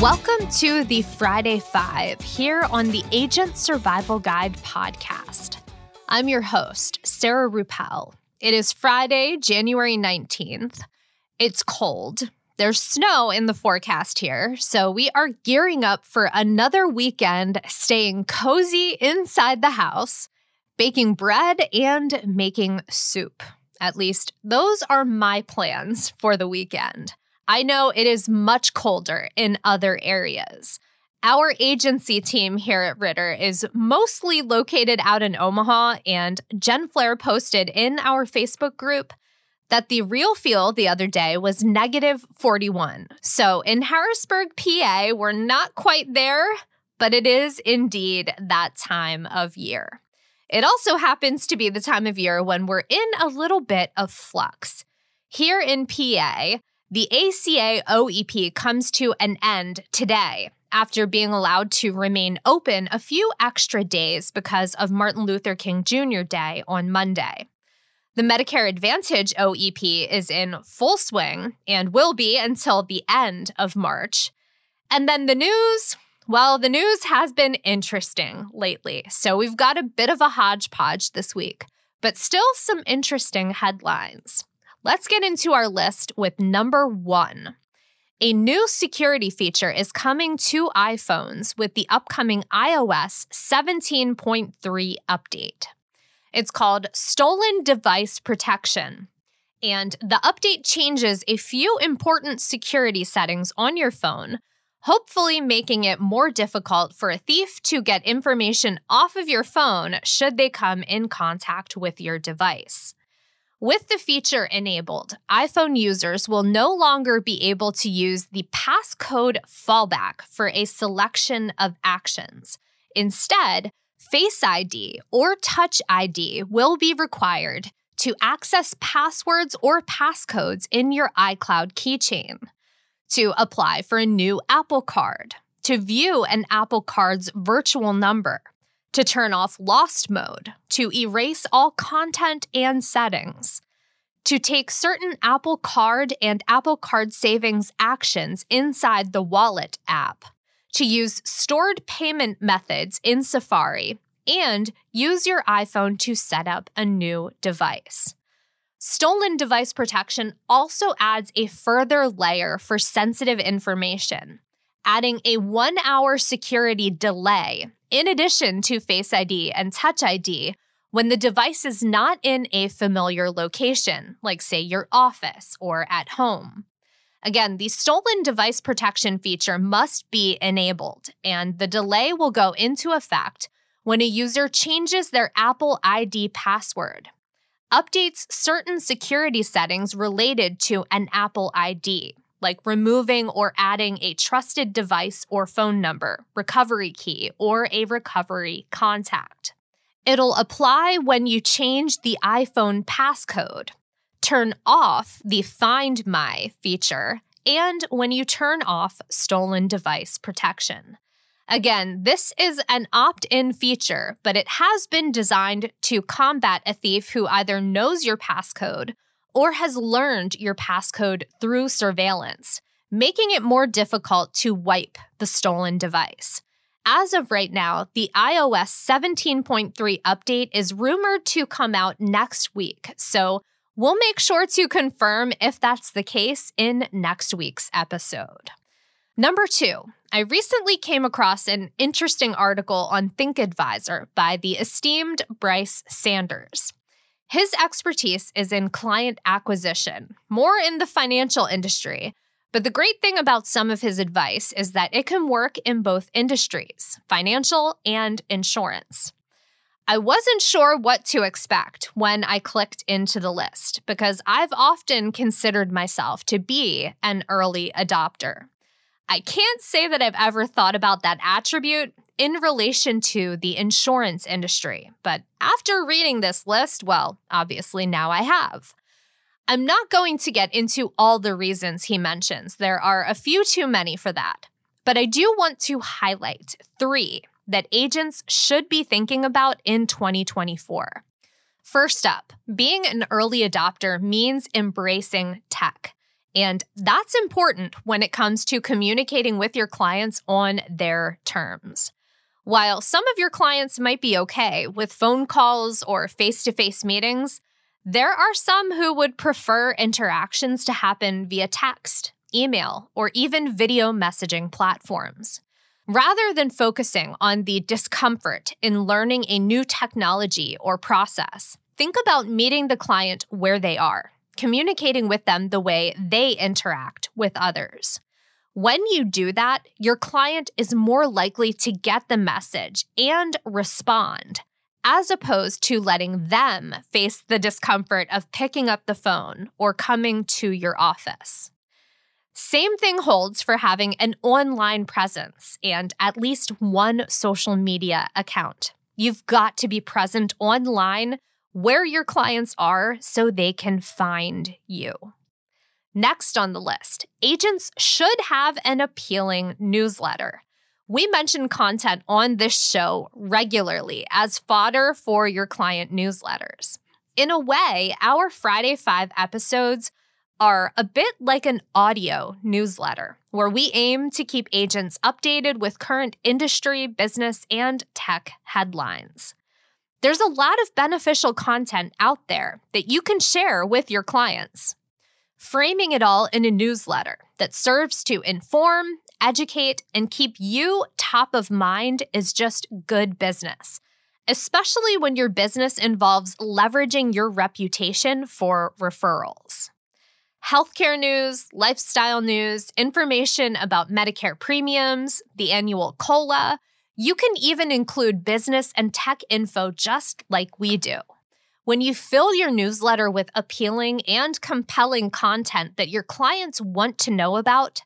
Welcome to the Friday Five here on the Agent Survival Guide podcast. I'm your host, Sarah Rueppel. It is Friday, January 19th. It's cold. There's snow in the forecast here, so we are gearing up for another weekend staying cozy inside the house, baking bread, and making soup. At least, those are my plans for the weekend. I know it is much colder in other areas. Our agency team here at Ritter is mostly located out in Omaha, and Jen Flair posted in our Facebook group that the real feel the other day was negative 41. So in Harrisburg, PA, we're not quite there, but it is indeed that time of year. It also happens to be the time of year when we're in a little bit of flux. Here in PA, the ACA OEP comes to an end today after being allowed to remain open a few extra days because of Martin Luther King Jr. Day on Monday. The Medicare Advantage OEP is in full swing and will be until the end of March. And then the news well, the news has been interesting lately, so we've got a bit of a hodgepodge this week, but still some interesting headlines. Let's get into our list with number one. A new security feature is coming to iPhones with the upcoming iOS 17.3 update. It's called Stolen Device Protection. And the update changes a few important security settings on your phone, hopefully making it more difficult for a thief to get information off of your phone should they come in contact with your device. With the feature enabled, iPhone users will no longer be able to use the passcode fallback for a selection of actions. Instead, Face ID or Touch ID will be required to access passwords or passcodes in your iCloud keychain, to apply for a new Apple Card, to view an Apple Card's virtual number, to turn off lost mode, to erase all content and settings, to take certain Apple Card and Apple Card savings actions inside the Wallet app, to use stored payment methods in Safari, and use your iPhone to set up a new device. Stolen device protection also adds a further layer for sensitive information, adding a one hour security delay in addition to Face ID and Touch ID when the device is not in a familiar location, like, say, your office or at home. Again, the stolen device protection feature must be enabled, and the delay will go into effect when a user changes their Apple ID password, updates certain security settings related to an Apple ID, like removing or adding a trusted device or phone number, recovery key, or a recovery contact. It'll apply when you change the iPhone passcode, turn off the Find My feature, and when you turn off stolen device protection. Again, this is an opt in feature, but it has been designed to combat a thief who either knows your passcode or has learned your passcode through surveillance, making it more difficult to wipe the stolen device. As of right now, the iOS 17.3 update is rumored to come out next week. So we'll make sure to confirm if that's the case in next week's episode. Number two, I recently came across an interesting article on ThinkAdvisor by the esteemed Bryce Sanders. His expertise is in client acquisition, more in the financial industry, but the great thing about some of his advice is that it can work in both industries, financial and insurance. I wasn't sure what to expect when I clicked into the list because I've often considered myself to be an early adopter. I can't say that I've ever thought about that attribute in relation to the insurance industry, but after reading this list, well, obviously now I have. I'm not going to get into all the reasons he mentions, there are a few too many for that. But I do want to highlight three that agents should be thinking about in 2024. First up, being an early adopter means embracing tech. And that's important when it comes to communicating with your clients on their terms. While some of your clients might be okay with phone calls or face to face meetings, there are some who would prefer interactions to happen via text, email, or even video messaging platforms. Rather than focusing on the discomfort in learning a new technology or process, think about meeting the client where they are, communicating with them the way they interact with others. When you do that, your client is more likely to get the message and respond, as opposed to letting them face the discomfort of picking up the phone or coming to your office. Same thing holds for having an online presence and at least one social media account. You've got to be present online where your clients are so they can find you. Next on the list, agents should have an appealing newsletter. We mention content on this show regularly as fodder for your client newsletters. In a way, our Friday 5 episodes are a bit like an audio newsletter, where we aim to keep agents updated with current industry, business, and tech headlines. There's a lot of beneficial content out there that you can share with your clients. Framing it all in a newsletter that serves to inform, educate, and keep you top of mind is just good business, especially when your business involves leveraging your reputation for referrals healthcare news, lifestyle news, information about Medicare premiums, the annual COLA. You can even include business and tech info just like we do. When you fill your newsletter with appealing and compelling content that your clients want to know about,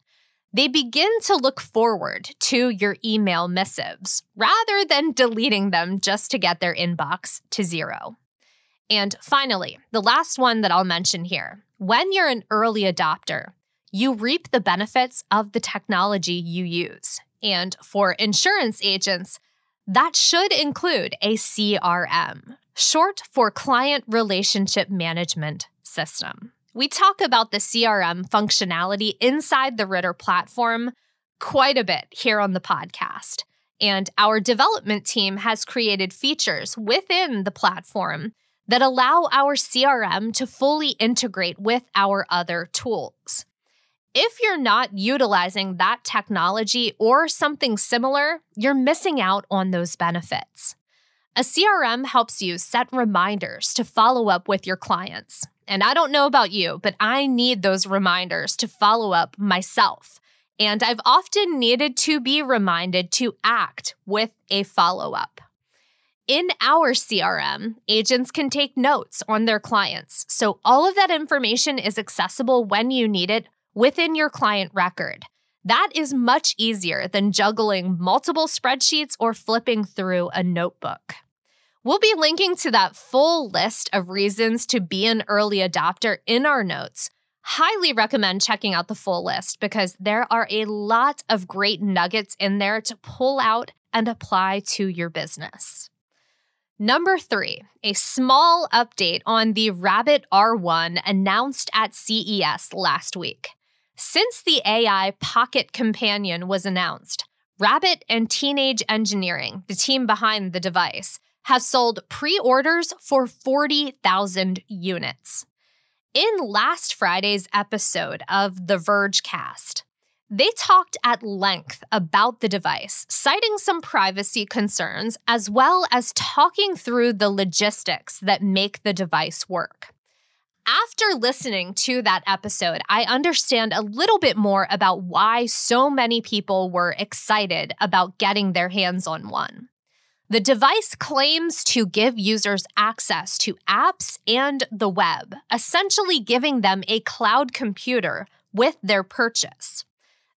they begin to look forward to your email missives rather than deleting them just to get their inbox to zero. And finally, the last one that I'll mention here when you're an early adopter, you reap the benefits of the technology you use. And for insurance agents, that should include a CRM, short for Client Relationship Management System. We talk about the CRM functionality inside the Ritter platform quite a bit here on the podcast. And our development team has created features within the platform that allow our CRM to fully integrate with our other tools. If you're not utilizing that technology or something similar, you're missing out on those benefits. A CRM helps you set reminders to follow up with your clients. And I don't know about you, but I need those reminders to follow up myself. And I've often needed to be reminded to act with a follow up. In our CRM, agents can take notes on their clients. So all of that information is accessible when you need it within your client record. That is much easier than juggling multiple spreadsheets or flipping through a notebook. We'll be linking to that full list of reasons to be an early adopter in our notes. Highly recommend checking out the full list because there are a lot of great nuggets in there to pull out and apply to your business. Number three, a small update on the Rabbit R1 announced at CES last week. Since the AI Pocket Companion was announced, Rabbit and Teenage Engineering, the team behind the device, have sold pre orders for 40,000 units. In last Friday's episode of The Verge Cast, they talked at length about the device, citing some privacy concerns, as well as talking through the logistics that make the device work. After listening to that episode, I understand a little bit more about why so many people were excited about getting their hands on one. The device claims to give users access to apps and the web, essentially giving them a cloud computer with their purchase.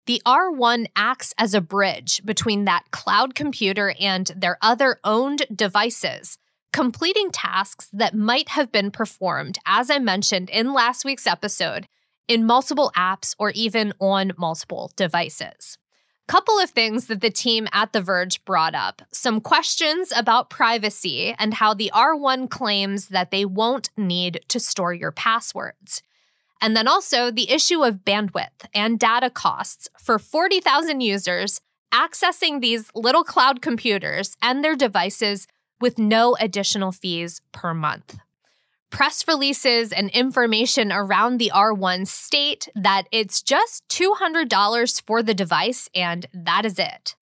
The R1 acts as a bridge between that cloud computer and their other owned devices, completing tasks that might have been performed, as I mentioned in last week's episode, in multiple apps or even on multiple devices. Couple of things that the team at The Verge brought up some questions about privacy and how the R1 claims that they won't need to store your passwords And then also the issue of bandwidth and data costs for 40,000 users accessing these little cloud computers and their devices with no additional fees per month. Press releases and information around the R1 state that it's just $200 for the device, and that is it.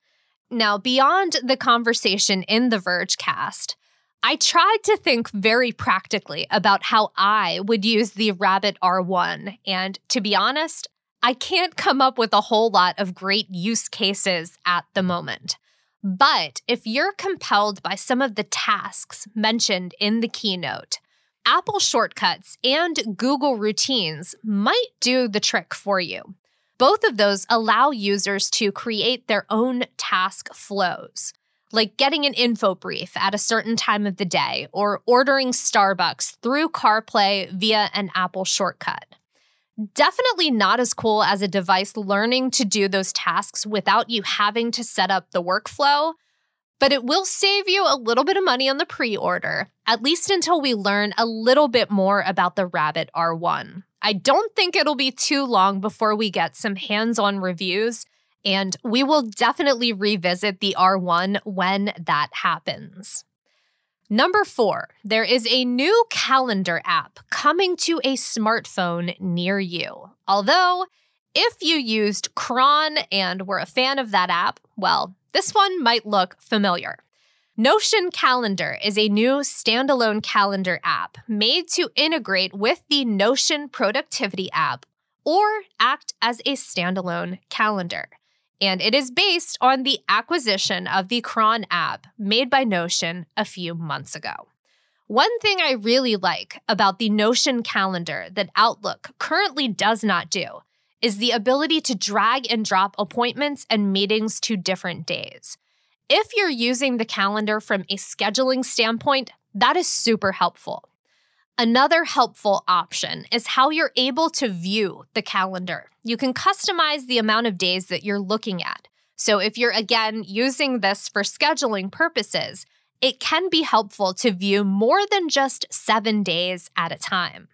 Now, beyond the conversation in the Verge cast, I tried to think very practically about how I would use the Rabbit R1, and to be honest, I can't come up with a whole lot of great use cases at the moment. But if you're compelled by some of the tasks mentioned in the keynote, Apple Shortcuts and Google Routines might do the trick for you. Both of those allow users to create their own task flows, like getting an info brief at a certain time of the day or ordering Starbucks through CarPlay via an Apple shortcut. Definitely not as cool as a device learning to do those tasks without you having to set up the workflow, but it will save you a little bit of money on the pre order, at least until we learn a little bit more about the Rabbit R1. I don't think it'll be too long before we get some hands on reviews, and we will definitely revisit the R1 when that happens. Number four, there is a new calendar app coming to a smartphone near you. Although, if you used Cron and were a fan of that app, well, this one might look familiar. Notion Calendar is a new standalone calendar app made to integrate with the Notion Productivity app or act as a standalone calendar and it is based on the acquisition of the Cron app made by Notion a few months ago. One thing I really like about the Notion calendar that Outlook currently does not do is the ability to drag and drop appointments and meetings to different days. If you're using the calendar from a scheduling standpoint, that is super helpful. Another helpful option is how you're able to view the calendar. You can customize the amount of days that you're looking at. So, if you're again using this for scheduling purposes, it can be helpful to view more than just seven days at a time.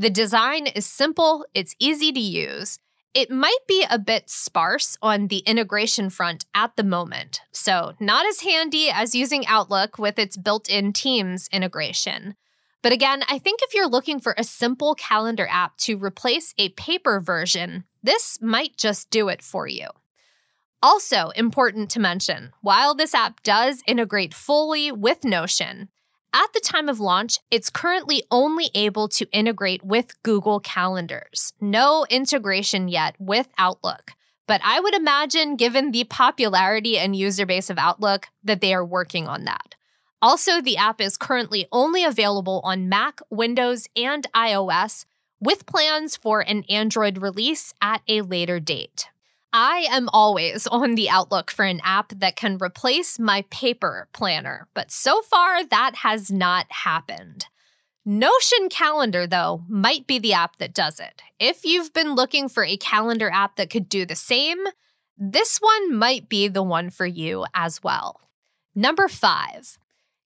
The design is simple, it's easy to use. It might be a bit sparse on the integration front at the moment, so not as handy as using Outlook with its built in Teams integration. But again, I think if you're looking for a simple calendar app to replace a paper version, this might just do it for you. Also, important to mention, while this app does integrate fully with Notion, at the time of launch, it's currently only able to integrate with Google Calendars. No integration yet with Outlook. But I would imagine, given the popularity and user base of Outlook, that they are working on that. Also, the app is currently only available on Mac, Windows, and iOS, with plans for an Android release at a later date. I am always on the outlook for an app that can replace my paper planner, but so far that has not happened. Notion Calendar, though, might be the app that does it. If you've been looking for a calendar app that could do the same, this one might be the one for you as well. Number five,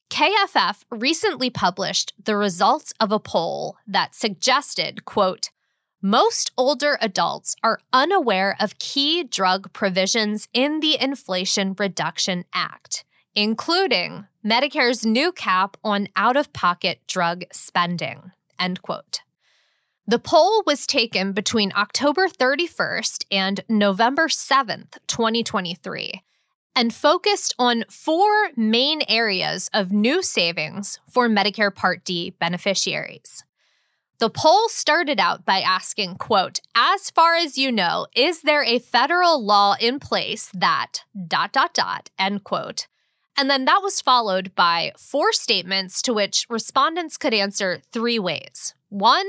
KFF recently published the results of a poll that suggested, quote, most older adults are unaware of key drug provisions in the Inflation Reduction Act, including Medicare's new cap on out of pocket drug spending. End quote. The poll was taken between October 31st and November 7th, 2023, and focused on four main areas of new savings for Medicare Part D beneficiaries. The poll started out by asking, quote, as far as you know, is there a federal law in place that dot dot dot, end quote. And then that was followed by four statements to which respondents could answer three ways. One,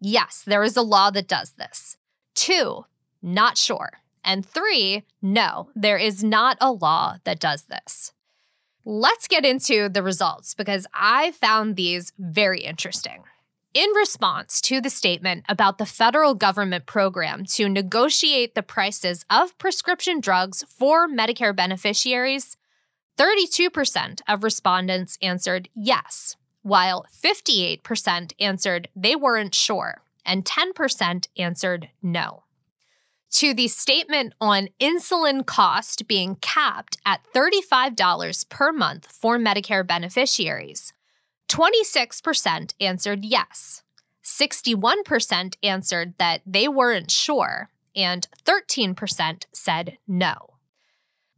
yes, there is a law that does this. Two, not sure. And three, no, there is not a law that does this. Let's get into the results because I found these very interesting. In response to the statement about the federal government program to negotiate the prices of prescription drugs for Medicare beneficiaries, 32% of respondents answered yes, while 58% answered they weren't sure, and 10% answered no. To the statement on insulin cost being capped at $35 per month for Medicare beneficiaries, 26% answered yes, 61% answered that they weren't sure, and 13% said no.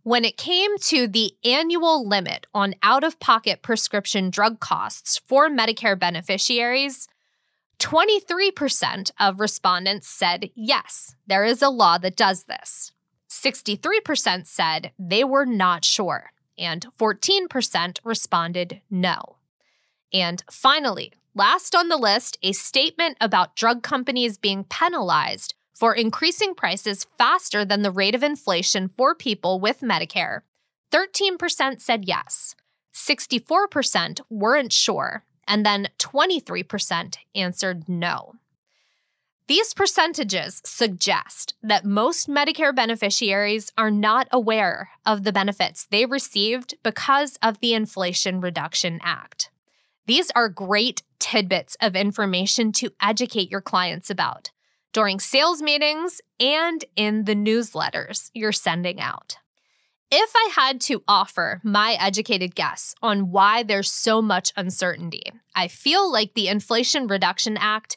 When it came to the annual limit on out of pocket prescription drug costs for Medicare beneficiaries, 23% of respondents said yes, there is a law that does this. 63% said they were not sure, and 14% responded no. And finally, last on the list, a statement about drug companies being penalized for increasing prices faster than the rate of inflation for people with Medicare. 13% said yes, 64% weren't sure, and then 23% answered no. These percentages suggest that most Medicare beneficiaries are not aware of the benefits they received because of the Inflation Reduction Act. These are great tidbits of information to educate your clients about during sales meetings and in the newsletters you're sending out. If I had to offer my educated guess on why there's so much uncertainty, I feel like the Inflation Reduction Act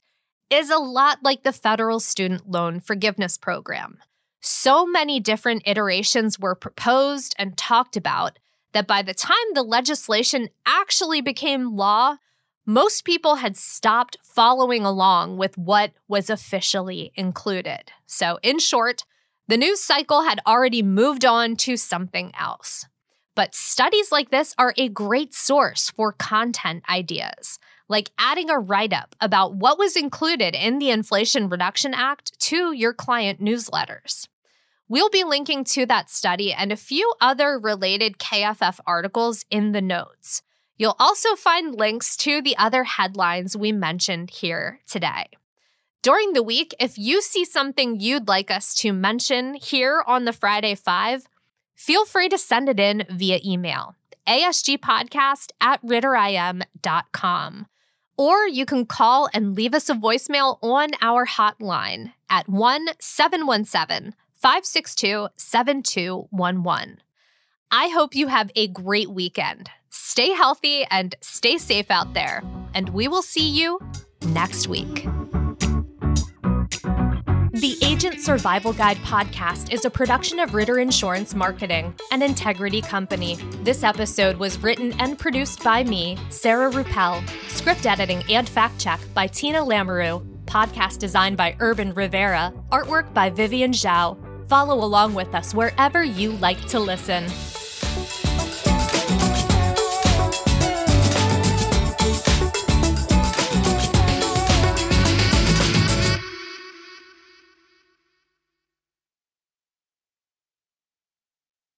is a lot like the federal student loan forgiveness program. So many different iterations were proposed and talked about that by the time the legislation actually became law, most people had stopped following along with what was officially included. So, in short, the news cycle had already moved on to something else. But studies like this are a great source for content ideas, like adding a write up about what was included in the Inflation Reduction Act to your client newsletters. We'll be linking to that study and a few other related KFF articles in the notes. You'll also find links to the other headlines we mentioned here today. During the week, if you see something you'd like us to mention here on the Friday Five, feel free to send it in via email, asgpodcast at ritterim.com. Or you can call and leave us a voicemail on our hotline at 1 717 562 7211. I hope you have a great weekend. Stay healthy and stay safe out there, and we will see you next week. The Agent Survival Guide podcast is a production of Ritter Insurance Marketing, an integrity company. This episode was written and produced by me, Sarah Rueppel, script editing and fact check by Tina Lamoreux, podcast designed by Urban Rivera, artwork by Vivian Zhao. Follow along with us wherever you like to listen.